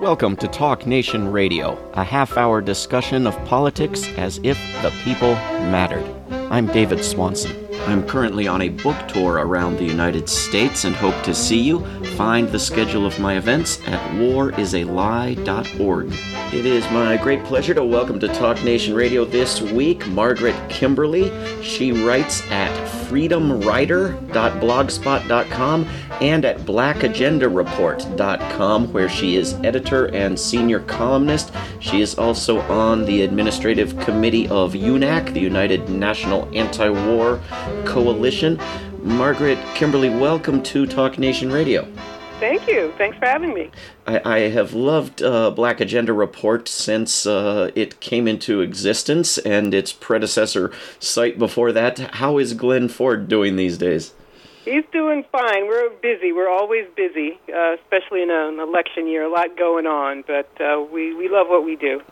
Welcome to Talk Nation Radio, a half hour discussion of politics as if the people mattered. I'm David Swanson. I'm currently on a book tour around the United States and hope to see you. Find the schedule of my events at warisalie.org. It is my great pleasure to welcome to Talk Nation Radio this week Margaret Kimberley. She writes at freedomrider.blogspot.com and at blackagendareport.com, where she is editor and senior columnist. She is also on the administrative committee of UNAC, the United National Anti War Coalition. Margaret Kimberley, welcome to Talk Nation Radio. Thank you. Thanks for having me. I, I have loved uh, Black Agenda Report since uh, it came into existence and its predecessor site before that. How is Glen Ford doing these days? He's doing fine. We're busy. We're always busy, uh, especially in an election year. A lot going on, but uh, we we love what we do.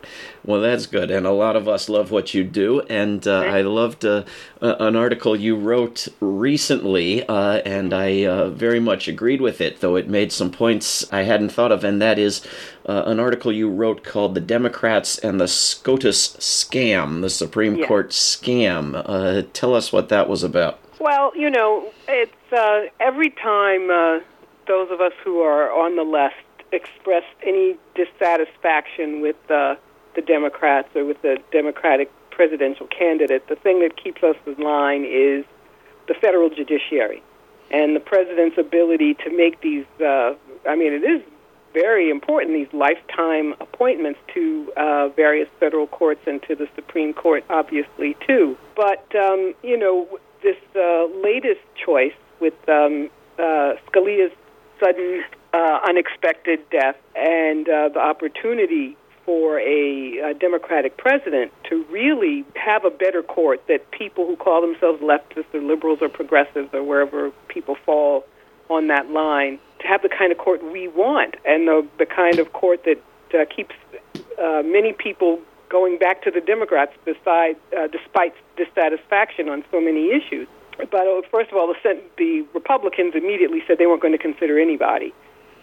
Well, that's good, and a lot of us love what you do. And uh, I loved uh, an article you wrote recently, uh, and I uh, very much agreed with it, though it made some points I hadn't thought of, and that is an article you wrote called "The Democrats and the SCOTUS Scam," the Supreme Yeah. Court scam. tell us what that was about. Well, you know, it's uh, every time uh, those of us who are on the left express any dissatisfaction with uh, the Democrats or with the Democratic presidential candidate, the thing that keeps us in line is the federal judiciary and the president's ability to make these. Uh, I mean, it is very important these lifetime appointments to uh, various federal courts and to the Supreme Court, obviously too. But um, you know, this uh, latest choice with um, uh, Scalia's sudden, uh, unexpected death and uh, the opportunity for a, uh Democratic president to really have a better court that people who call themselves leftists or liberals or progressives or wherever people fall on that line to have the kind of court we want and the, the kind of court that uh, keeps uh, many people going back to the Democrats beside, uh, despite dissatisfaction on so many issues. But uh, first of all, the, the Republicans immediately said they weren't going to consider anybody.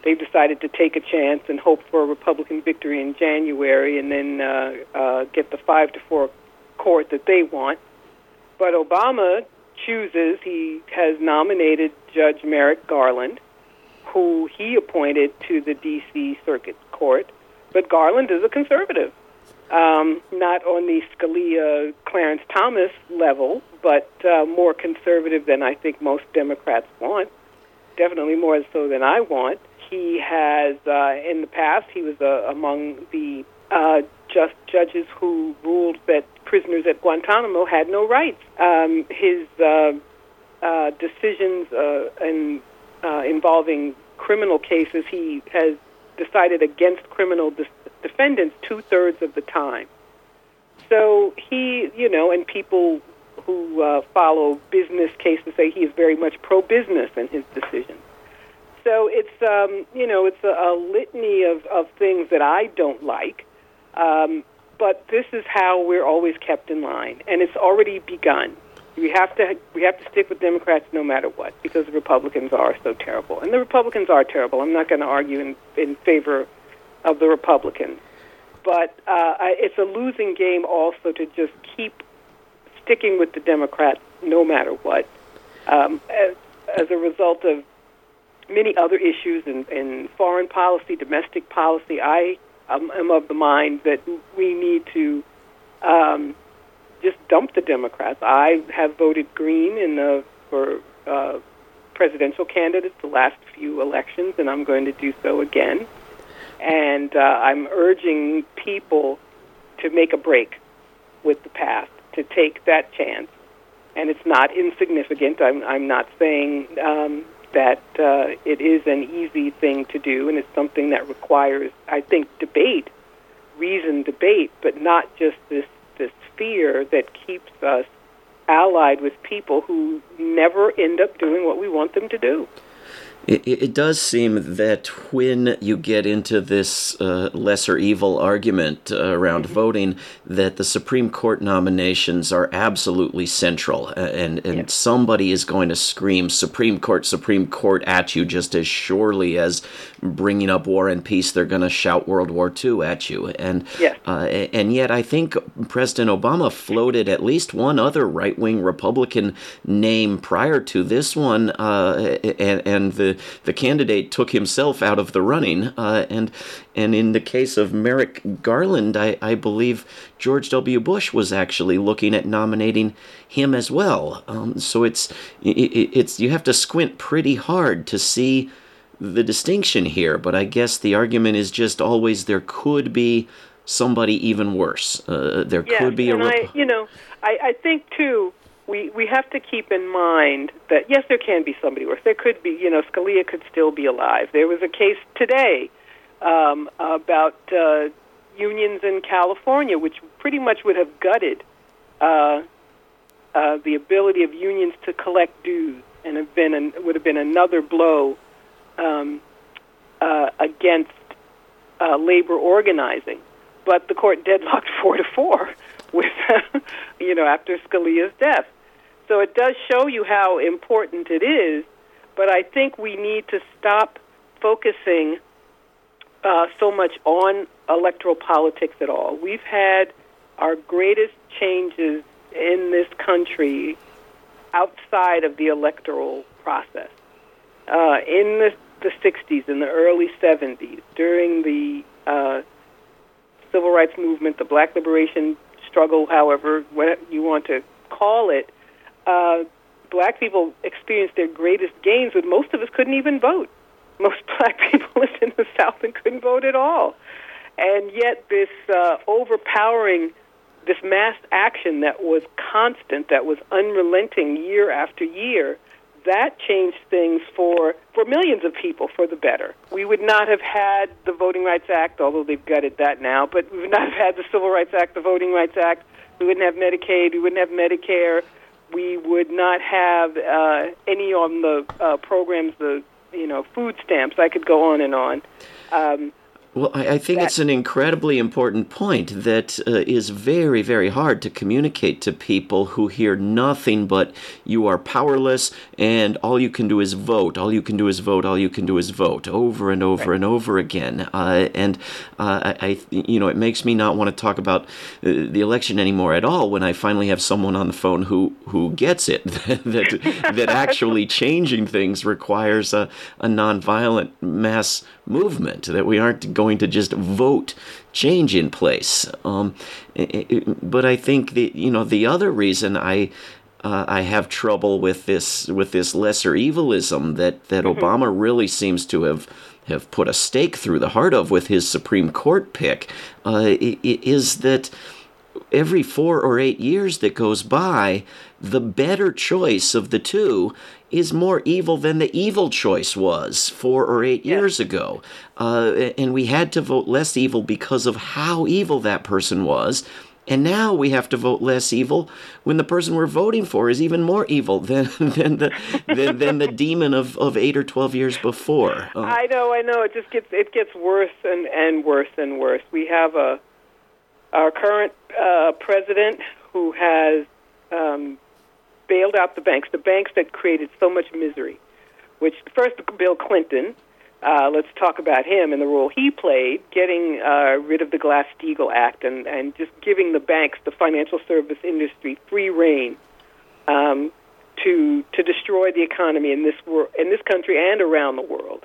They decided to take a chance and hope for a Republican victory in January, and then uh, uh, get the five to four court that they want. But Obama chooses. He has nominated Judge Merrick Garland, who he appointed to the D.C. Circuit Court. But Garland is a conservative um, not on the Scalia Clarence Thomas level, but uh, more conservative than I think most Democrats want. Definitely more so than I want. He has, uh, in the past, he was uh, among the uh, just judges who ruled that prisoners at Guantanamo had no rights. Um, his uh, uh, decisions uh, in, uh, involving criminal cases, he has decided against criminal dis- defendants two thirds of the time. So he, you know, and people who uh, follow business cases say he is very much pro business in his decisions. So it's, um, you know, it's a, a litany of, of things that I don't like. Um, but this is how we're always kept in line, and it's already begun. We have to we have to stick with Democrats no matter what because the Republicans are so terrible, and the Republicans are terrible. I'm not going to argue in in favor of the Republicans, but uh, it's a losing game also to just keep sticking with the Democrats no matter what. Um, as, as a result of many other issues in, in foreign policy, domestic policy, I um, am of the mind that we need to um, just dump the Democrats. I have voted Green in the for uh, presidential candidates the last few elections, and I'm going to do so again. And uh, I'm urging people to make a break with the past, to take that chance. And it's not insignificant. I'm, I'm not saying um, that uh, it is an easy thing to do, and it's something that requires, I think, debate, reasoned debate, but not just this this fear that keeps us allied with people who never end up doing what we want them to do. It, it, does seem that when you get into this uh, lesser evil argument uh, around mm-hmm. voting, that the Supreme Court nominations are absolutely central, uh, and and yeah. somebody is going to scream Supreme Court, Supreme Court at you just as surely as bringing up War and Peace. They're going to shout World War II at you, and yeah. Uh, and yet I think President Obama floated at least one other right wing Republican name prior to this one, uh, and and the the candidate took himself out of the running. Uh, and and in the case of Merrick Garland, I, I believe George W. Bush was actually looking at nominating him as well. Um, so it's it, it's you have to squint pretty hard to see the distinction here. But I guess the argument is just always there could be somebody even worse. Uh, there yes, could be a. And I, you know, I, I think too we we have to keep in mind that yes, there can be somebody worse. There could be, you know, Scalia could still be alive. There was a case today um, about uh, unions in California, which pretty much would have gutted uh, uh, the ability of unions to collect dues, and have been an, would have been another blow um, uh, against uh, labor organizing. But the court deadlocked four to four with, you know, after Scalia's death. So it does show you how important it is, but I think we need to stop focusing uh, so much on electoral politics at all. We've had our greatest changes in this country outside of the electoral process. Uh, in the, the 60s, in the early 70s, during the uh, civil rights movement, the black liberation struggle, however what you want to call it, uh, black people experienced their greatest gains when most of us couldn't even vote. Most black people lived in the South and couldn't vote at all. And yet, this uh, overpowering, this mass action that was constant, that was unrelenting year after year, that changed things for, for millions of people for the better. We would not have had the Voting Rights Act, although they've gutted that now, but we would not have had the Civil Rights Act, the Voting Rights Act. We wouldn't have Medicaid. We wouldn't have Medicare. We would not have uh, any on the uh, programs, the you know food stamps. I could go on and on. Um, well, I, I think that, it's an incredibly important point that uh, is very, very hard to communicate to people who hear nothing but you are powerless and all you can do is vote, all you can do is vote, all you can do is vote over and over right. and over again. Uh, and uh, I, you know, it makes me not want to talk about uh, the election anymore at all when I finally have someone on the phone who, who gets it that that actually changing things requires a, a nonviolent mass movement that we aren't going to just vote change in place. Um, but I think the you know the other reason I uh, I have trouble with this with this lesser evilism that that mm-hmm. Obama really seems to have have put a stake through the heart of with his Supreme Court pick uh, is that every four or eight years that goes by, the better choice of the two is more evil than the evil choice was four or eight years ago. Uh, and we had to vote less evil because of how evil that person was. And now we have to vote less evil when the person we're voting for is even more evil than than the than, than the demon of, of eight or twelve years before. Uh, I know, I know. It just gets it gets worse and, and worse and worse. We have a our current uh, president who has um, bailed out the banks, the banks that created so much misery. Which first, Bill Clinton. Uh, let's talk about him and the role he played, getting uh, rid of the Glass-Steagall Act and, and just giving the banks, the financial service industry, free reign um, to to destroy the economy in this wor- in this country and around the world.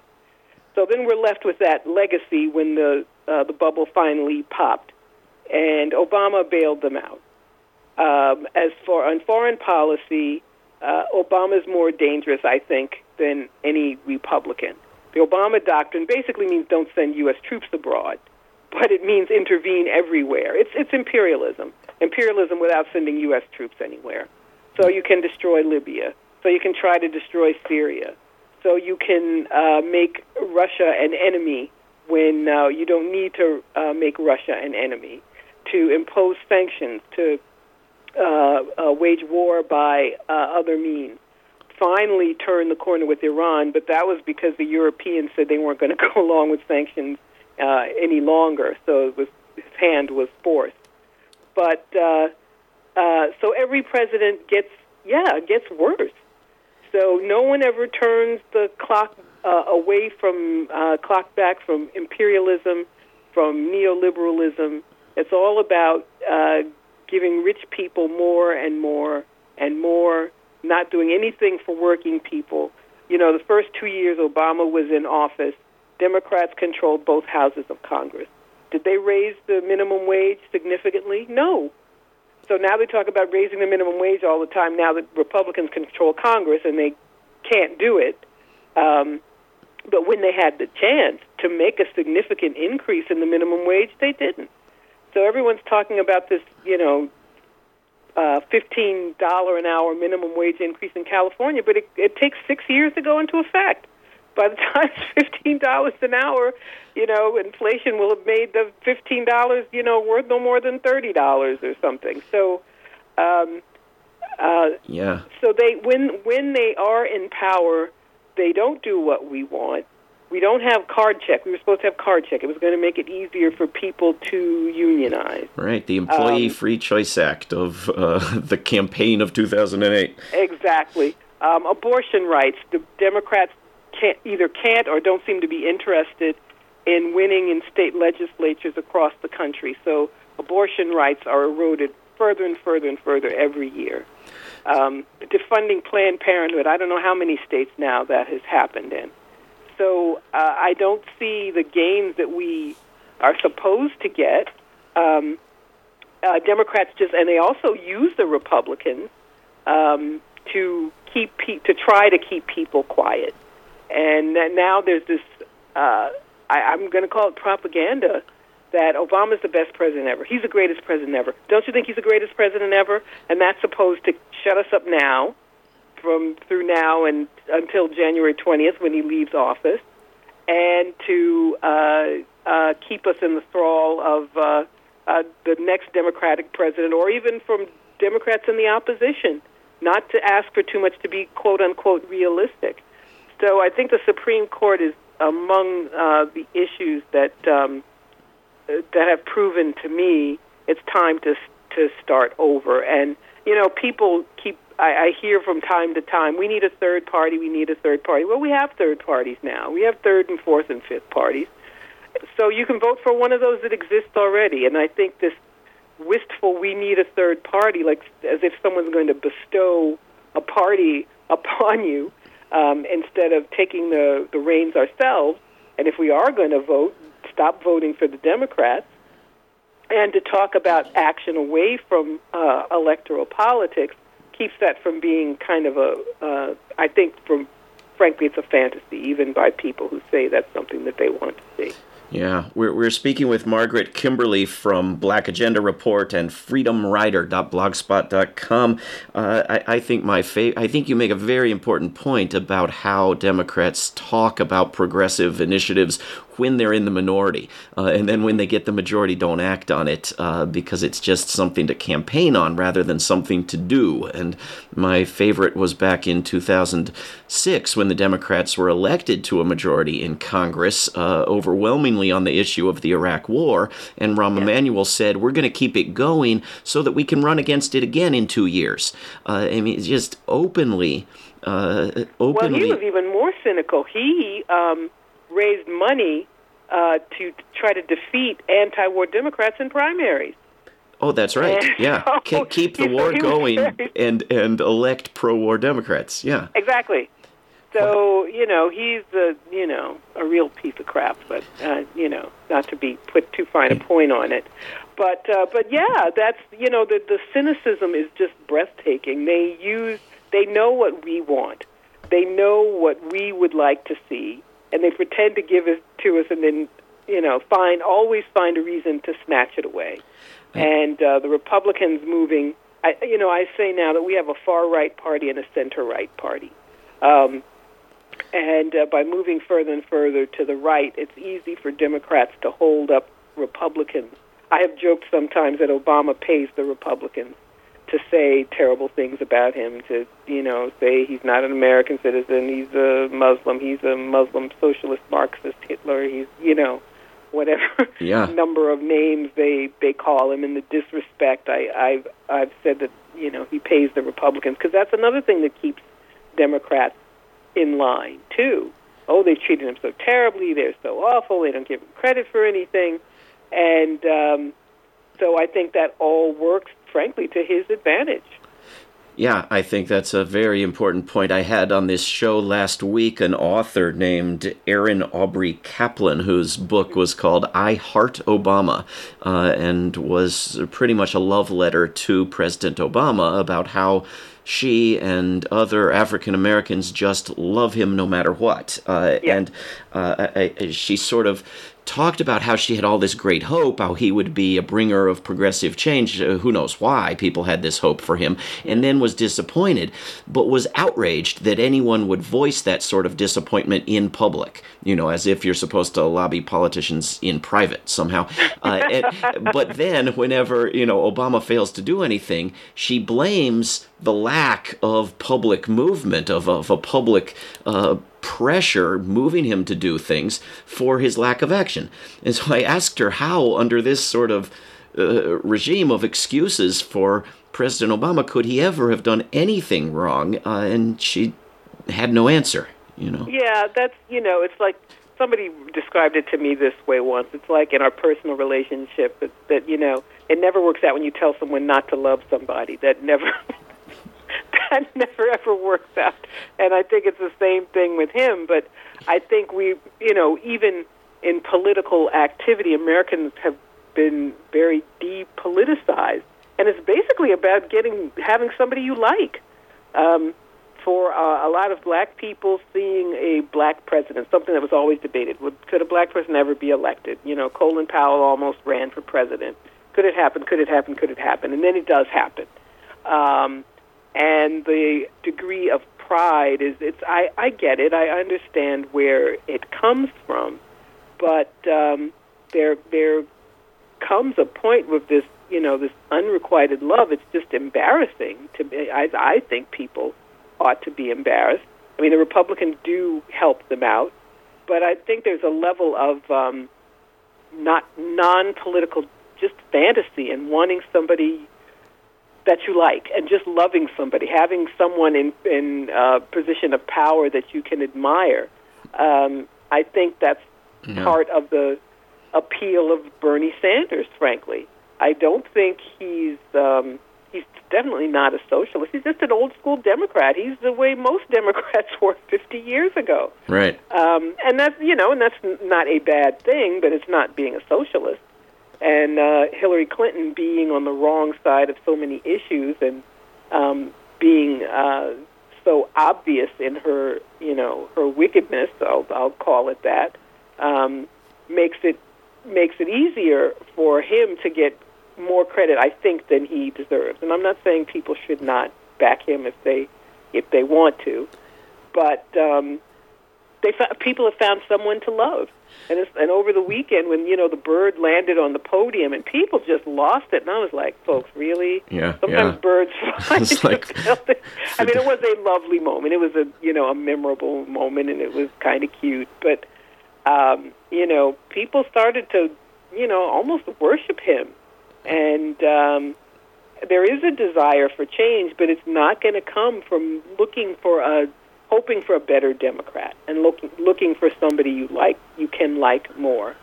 So then we're left with that legacy when the uh, the bubble finally popped, and Obama bailed them out. Um, as for on foreign policy, uh, Obama is more dangerous, I think, than any Republican. The Obama doctrine basically means don't send U.S. troops abroad, but it means intervene everywhere. It's it's imperialism, imperialism without sending U.S. troops anywhere. So you can destroy Libya. So you can try to destroy Syria. So you can uh, make Russia an enemy when uh, you don't need to uh, make Russia an enemy. To impose sanctions, to uh, uh, wage war by uh, other means. finally turned the corner with Iran, but that was because the Europeans said they weren't going to go along with sanctions uh, any longer. So it was, his hand was forced. But uh, uh, so every president gets, yeah, gets worse. So no one ever turns the clock uh, away from uh, clock back from imperialism, from neoliberalism. It's all about uh, giving rich people more and more and more, not doing anything for working people. You know, the first two years Obama was in office, Democrats controlled both houses of Congress. Did they raise the minimum wage significantly? No. So now they talk about raising the minimum wage all the time. Now that Republicans control Congress and they can't do it, um, but when they had the chance to make a significant increase in the minimum wage, they didn't. So everyone's talking about this, you know, uh, $15 an hour minimum wage increase in California, but it, it takes six years to go into effect. By the time it's $15 an hour, you know, inflation will have made the $15, you know, worth no more than $30 or something. So, um, uh, yeah. So they when when they are in power, they don't do what we want. We don't have card check. We were supposed to have card check. It was going to make it easier for people to unionize. Right, the Employee um, Free Choice Act of uh, the campaign of 2008. Exactly. Um, abortion rights. The Democrats can't, either can't or don't seem to be interested in winning in state legislatures across the country. So abortion rights are eroded further and further and further every year. Um, defunding Planned Parenthood, I don't know how many states now that has happened in. So uh, I don't see the gains that we are supposed to get. Um, uh, Democrats just, and they also use the Republicans um, to keep pe- to try to keep people quiet. And now there's this. Uh, I, I'm going to call it propaganda that Obama's the best president ever. He's the greatest president ever. Don't you think he's the greatest president ever? And that's supposed to shut us up now, from through now and until January 20th when he leaves office, and to uh, uh, keep us in the thrall of uh, uh, the next Democratic president, or even from Democrats in the opposition, not to ask for too much to be quote unquote realistic. So I think the Supreme Court is among uh, the issues that. Um, that have proven to me it's time to to start over. And you know, people keep. I, I hear from time to time, we need a third party. We need a third party. Well, we have third parties now. We have third and fourth and fifth parties. So you can vote for one of those that exists already. And I think this wistful, we need a third party, like as if someone's going to bestow a party upon you um, instead of taking the the reins ourselves. And if we are going to vote, stop voting for the Democrats and to talk about action away from uh, electoral politics keeps that from being kind of a, uh, I think, from frankly, it's a fantasy, even by people who say that's something that they want to see. Yeah, we're, we're speaking with Margaret Kimberley from Black Agenda Report and freedomrider.blogspot.com. Uh, I, I think my fa- I think you make a very important point about how Democrats talk about progressive initiatives when they're in the minority. Uh, and then when they get the majority, don't act on it uh, because it's just something to campaign on rather than something to do. And my favorite was back in 2006 when the Democrats were elected to a majority in Congress, uh, overwhelmingly on the issue of the Iraq War. And Rahm yeah. Emanuel said, We're going to keep it going so that we can run against it again in two years. Uh, I mean, just openly. Uh, openly. Well, he was even more cynical. He um, raised money uh, to try to defeat anti-war Democrats in primaries. Oh, that's right. And yeah, so, keep the war going and and elect pro-war Democrats. Yeah, exactly. So you know he's a you know a real piece of crap, but uh, you know not to be put too fine a point on it. But uh, but yeah, that's you know the the cynicism is just breathtaking. They use they know what we want. They know what we would like to see, and they pretend to give it to us and then you know find always find a reason to snatch it away. And uh, the republicans moving I, you know i say now that we have a far right party and a center right party. Um, and uh, by moving further and further to the right it's easy for democrats to hold up republicans. I have joked sometimes that obama pays the republicans to say terrible things about him, to you know say he's not an American citizen, he's a Muslim, he's a Muslim socialist Marxist Hitler, he's you know whatever yeah. number of names they they call him, and the disrespect. I I've I've said that you know he pays the Republicans because that's another thing that keeps Democrats in line too. Oh, they treated him so terribly. They're so awful. They don't give him credit for anything, and um, so I think that all works frankly, to his advantage. Yeah, I think that's a very important point. I had on this show last week an author named Erin Aubry Kaplan, whose book was called I Heart Obama, uh, and was pretty much a love letter to President Obama about how she and other African Americans just love him no matter what. Uh, yeah. And uh, I, I, she sort of talked about how she had all this great hope, how he would be a bringer of progressive change. Uh, who knows why people had this hope for him, and then was disappointed, but was outraged that anyone would voice that sort of disappointment in public. You know, as if you're supposed to lobby politicians in private somehow. Uh, and, but then, whenever you know Obama fails to do anything, she blames the lack of public movement of, of a public uh, pressure moving him to do things for his lack of action. And so I asked her how, under this sort of uh, regime of excuses for President Obama, could he ever have done anything wrong? Uh, and she had no answer. You know. Yeah, that's you know, it's like somebody described it to me this way once. It's like in our personal relationship that, that you know, it never works out when you tell someone not to love somebody. That never that never ever works out. And I think it's the same thing with him. But I think we, you know, even in political activity, Americans have been very depoliticized, and it's basically about getting having somebody you like. Um, for uh, a lot of black people, seeing a black president, something that was always debated, would could a black person ever be elected? You know, Colin Powell almost ran for president. Could it happen? Could it happen? Could it happen? And then it does happen. Um, and the degree of pride is it's I, I get it. I understand where it comes from. But um, there there comes a point with this you know this unrequited love. It's just embarrassing to me I, I think people ought to be embarrassed. I mean the Republicans do help them out. But I think there's a level of um, not non-political just fantasy and wanting somebody that you like, and just loving somebody, having someone in in a position of power that you can admire. Um, I think that's yeah. part of the appeal of Bernie Sanders. Frankly, I don't think he's um, he's definitely not a socialist. He's just an old school Democrat. He's the way most Democrats were 50 years ago. Right. Um, and that's you know, and that's not a bad thing, but it's not being a socialist and uh, Hillary Clinton being on the wrong side of so many issues and um, being uh, so obvious in her, you know, her wickedness. I'll, I'll call it that. Um, makes it makes it easier for him to get more credit, I think, than he deserves. And I'm not saying people should not back him if they if they want to, but um, they people have found someone to love. And, it's, and over the weekend, when you know the bird landed on the podium, and people just lost it, and I was like, "Folks, really? Yeah. Sometimes yeah. birds fly like, I mean, it was a lovely moment. It was a you know a memorable moment, and it was kind of cute. But um, you know, people started to you know almost worship him, and um, there is a desire for change, but it's not going to come from looking for a hoping for a better Democrat and looking looking for somebody you like you can like more,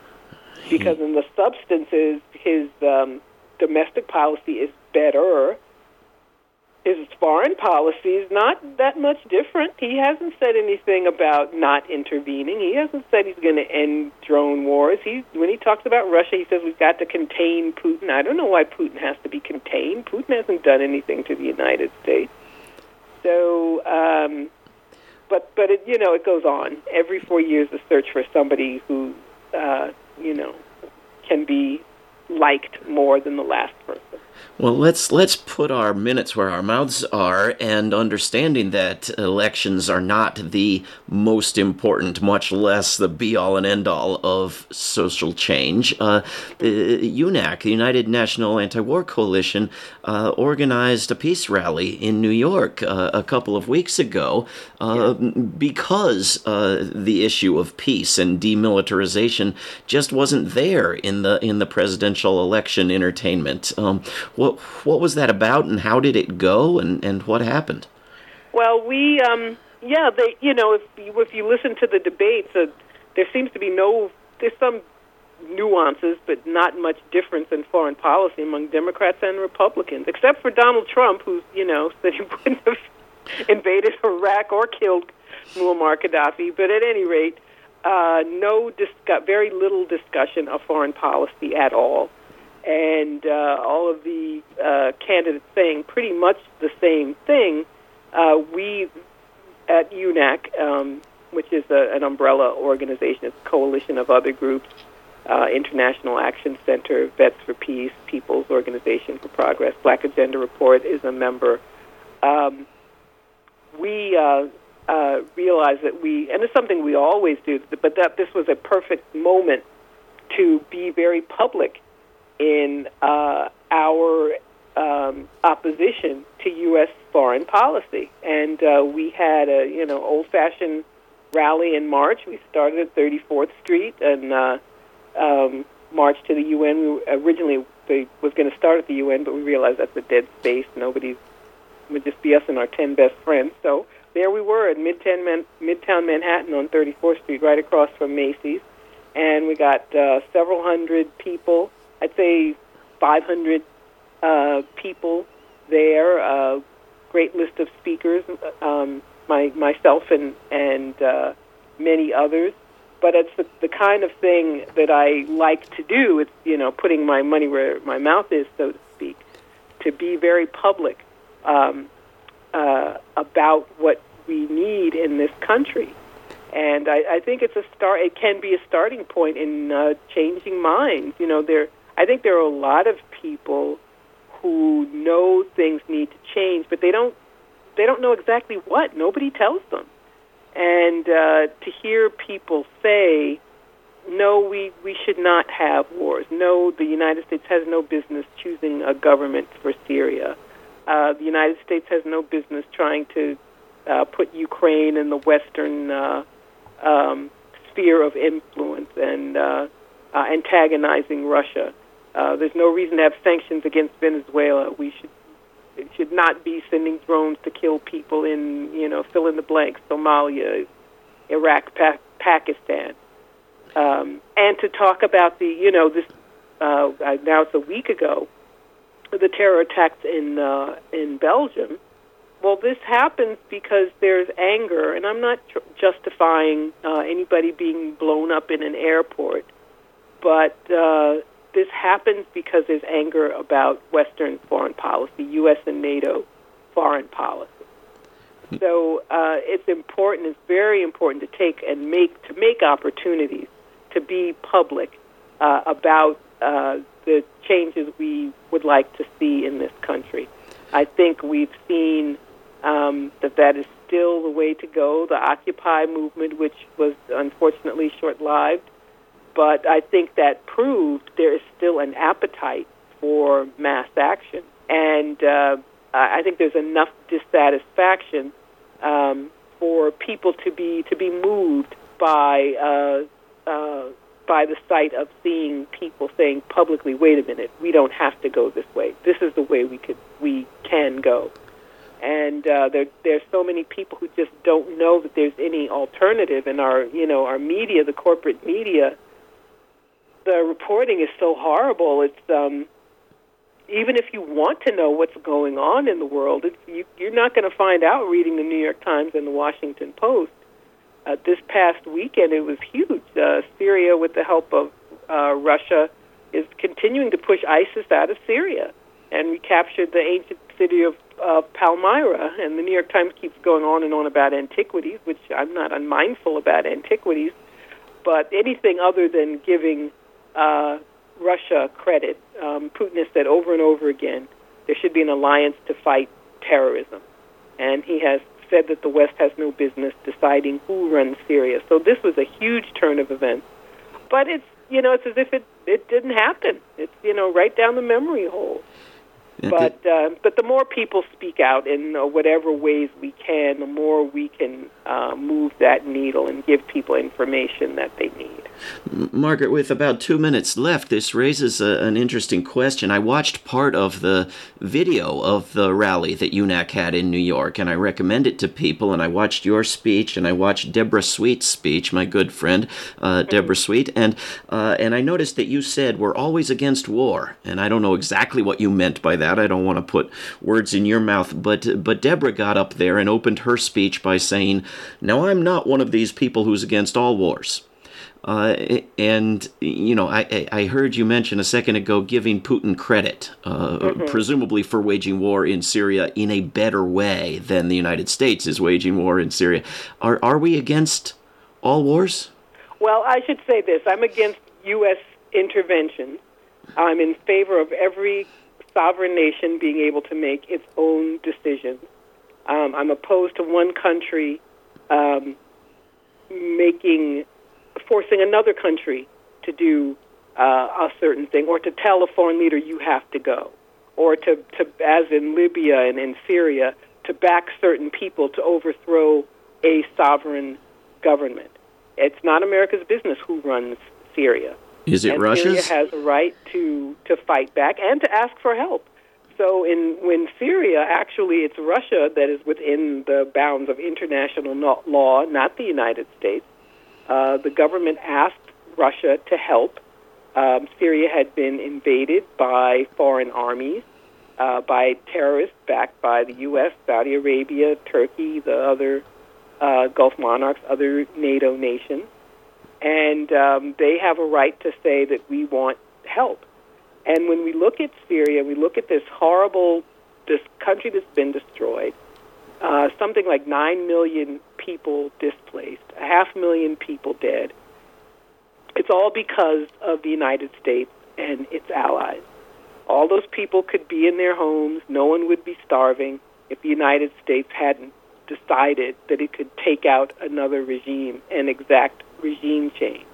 because in the substances his um, domestic policy is better. His foreign policy is not that much different. He hasn't said anything about not intervening. He hasn't said he's going to end drone wars. He when he talks about Russia, he says we've got to contain Putin. I don't know why Putin has to be contained. Putin hasn't done anything to the United States. So um, but but it you know it goes on every four years. The search for somebody who uh, you know can be liked more than the last person. Well, let's let's put our minutes where our mouths are, and understanding that elections are not the most important, much less the be all and end all of social change. Uh, UNAC, the United National Anti-War Coalition, uh, organized a peace rally in New York uh, a couple of weeks ago uh, yeah. because uh, the issue of peace and demilitarization just wasn't there in the in the presidential election entertainment. Um, what what was that about, and how did it go, and and what happened? Well, we um, yeah, they you know if you, if you listen to the debates, uh, there seems to be no there's some nuances, but not much difference in foreign policy among Democrats and Republicans, except for Donald Trump, who's you know said he wouldn't have invaded Iraq or killed Muammar Gaddafi. But at any rate, uh, no discuss, very little discussion of foreign policy at all and uh, all of the uh, candidates saying pretty much the same thing. Uh, we at UNAC, um, which is a, an umbrella organization, it's a coalition of other groups, uh, International Action Center, Vets for Peace, People's Organization for Progress, Black Agenda Report is a member. Um, we uh, uh, realized that we, and it's something we always do, but that this was a perfect moment to be very public in uh, our um, opposition to U.S. foreign policy. And uh, we had a you know old-fashioned rally in March. We started at 34th Street and uh, um, marched to the UN. We originally they was going to start at the UN, but we realized that's a dead space. Nobody would just be us and our 10 best friends. So there we were at Midtown, Man- Midtown Manhattan on 34th Street, right across from Macy's, and we got uh, several hundred people I'd say 500 uh, people there. Uh, great list of speakers, um, my myself and and uh, many others. But it's the, the kind of thing that I like to do. It's you know putting my money where my mouth is, so to speak, to be very public um, uh, about what we need in this country. And I, I think it's a start. It can be a starting point in uh, changing minds. You know, there I think there are a lot of people who know things need to change, but they don't they don't know exactly what. Nobody tells them. And uh, to hear people say, "No, we we should not have wars. No, the United States has no business choosing a government for Syria. Uh, the United States has no business trying to uh, put Ukraine in the Western uh, um, sphere of influence and uh, uh, antagonizing Russia." Uh, there's no reason to have sanctions against Venezuela. We should it should not be sending drones to kill people in you know fill in the blanks Somalia, Iraq, pa- Pakistan, um, and to talk about the you know this uh, now it's a week ago the terror attacks in uh, in Belgium. Well, this happens because there's anger, and I'm not tr- justifying uh, anybody being blown up in an airport, but uh, this happens because there's anger about Western foreign policy, U.S. and NATO foreign policy. So uh, it's important. It's very important to take and make to make opportunities to be public uh, about uh, the changes we would like to see in this country. I think we've seen um, that that is still the way to go. The Occupy movement, which was unfortunately short-lived, but I think that proved there is still an appetite for mass action. And uh, I think there's enough dissatisfaction um, for people to be to be moved by uh, uh, by the sight of seeing people saying publicly, "Wait a minute, we don't have to go this way. This is the way we could we can go." And uh, there there's so many people who just don't know that there's any alternative, and our you know our media, the corporate media, the reporting is so horrible. It's um, even if you want to know what's going on in the world, it's, you, you're not going to find out reading the New York Times and the Washington Post. Uh, this past weekend, it was huge. Uh, Syria, with the help of uh, Russia, is continuing to push ISIS out of Syria and recaptured the ancient city of uh, Palmyra. And the New York Times keeps going on and on about antiquities, which I'm not unmindful about antiquities, but anything other than giving uh, Russia credit. Um, Putin has said over and over again there should be an alliance to fight terrorism, and he has said that the West has no business deciding who runs Syria. So this was a huge turn of events. But it's you know it's as if it it didn't happen. It's you know right down the memory hole. But uh, but the more people speak out in uh, whatever ways we can, the more we can uh, move that needle and give people information that they need. Margaret, with about two minutes left, this raises a, an interesting question. I watched part of the video of the rally that UNAC had in New York, and I recommend it to people. And I watched your speech, and I watched Debra Sweet's speech, my good friend uh, Debra Sweet, and uh, and I noticed that you said we're always against war, and I don't know exactly what you meant by that. I don't want to put words in your mouth, but but Debra got up there and opened her speech by saying, "Now I'm not one of these people who's against all wars." Uh, and you know, I, I heard you mention a second ago giving Putin credit, uh, mm-hmm. presumably for waging war in Syria in a better way than the United States is waging war in Syria. Are are we against all wars? Well, I should say this: I'm against U.S. intervention. I'm in favor of every sovereign nation being able to make its own decisions. Um, I'm opposed to one country um, making forcing another country to do uh, a certain thing, or to tell a foreign leader you have to go, or to, to as in Libya and in Syria, to back certain people to overthrow a sovereign government. It's not America's business who runs Syria. Is it and Russia's? Syria has a right to to fight back and to ask for help. So in when Syria actually it's Russia that is within the bounds of international law, not the United States. Uh, the government asked Russia to help. Um, Syria had been invaded by foreign armies, uh, by terrorists backed by the U.S., Saudi Arabia, Turkey, the other uh, Gulf monarchs, other NATO nations and um, they have a right to say that we want help. And when we look at Syria, we look at this horrible, this country that's been destroyed, uh, something like nine million people displaced, a half million people dead. It's all because of the United States and its allies. All those people could be in their homes. No one would be starving if the United States hadn't decided that it could take out another regime and exact regime change.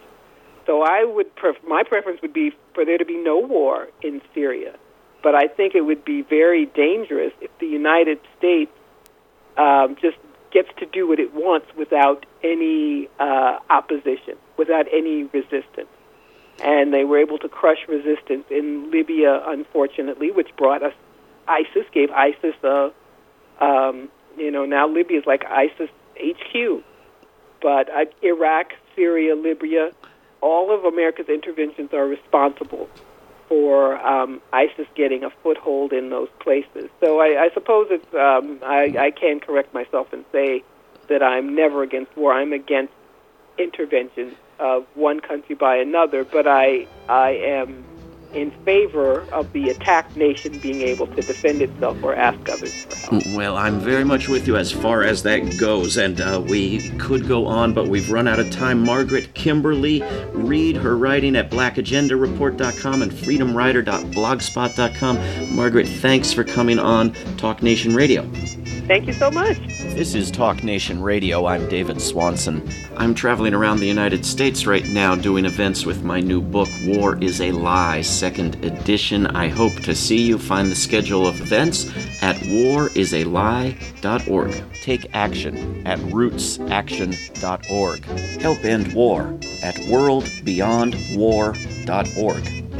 So I would, pref- my preference would be for there to be no war in Syria. But I think it would be very dangerous if the United States um, just gets to do what it wants without any uh, opposition, without any resistance. And they were able to crush resistance in Libya, unfortunately, which brought us ISIS, gave ISIS a, um, you know, now Libya is like ISIS HQ. But uh, Iraq, Syria, Libya, all of America's interventions are responsible for um, ISIS getting a foothold in those places. So I, I suppose it's um, I, I can correct myself and say that I'm never against war. I'm against interventions of one country by another, but I I am in favor of the attacked nation being able to defend itself or ask others for help. Well, I'm very much with you as far as that goes, and uh, we could go on, but we've run out of time. Margaret Kimberley, read her writing at blackagendareport.com and freedomrider.blogspot.com. Margaret, thanks for coming on Talk Nation Radio. Thank you so much. This is Talk Nation Radio. I'm David Swanson. I'm traveling around the United States right now doing events with my new book, War is a Lie, second edition. I hope to see you. Find the schedule of events at warisalie.org. Take action at rootsaction.org. Help end war at worldbeyondwar.org.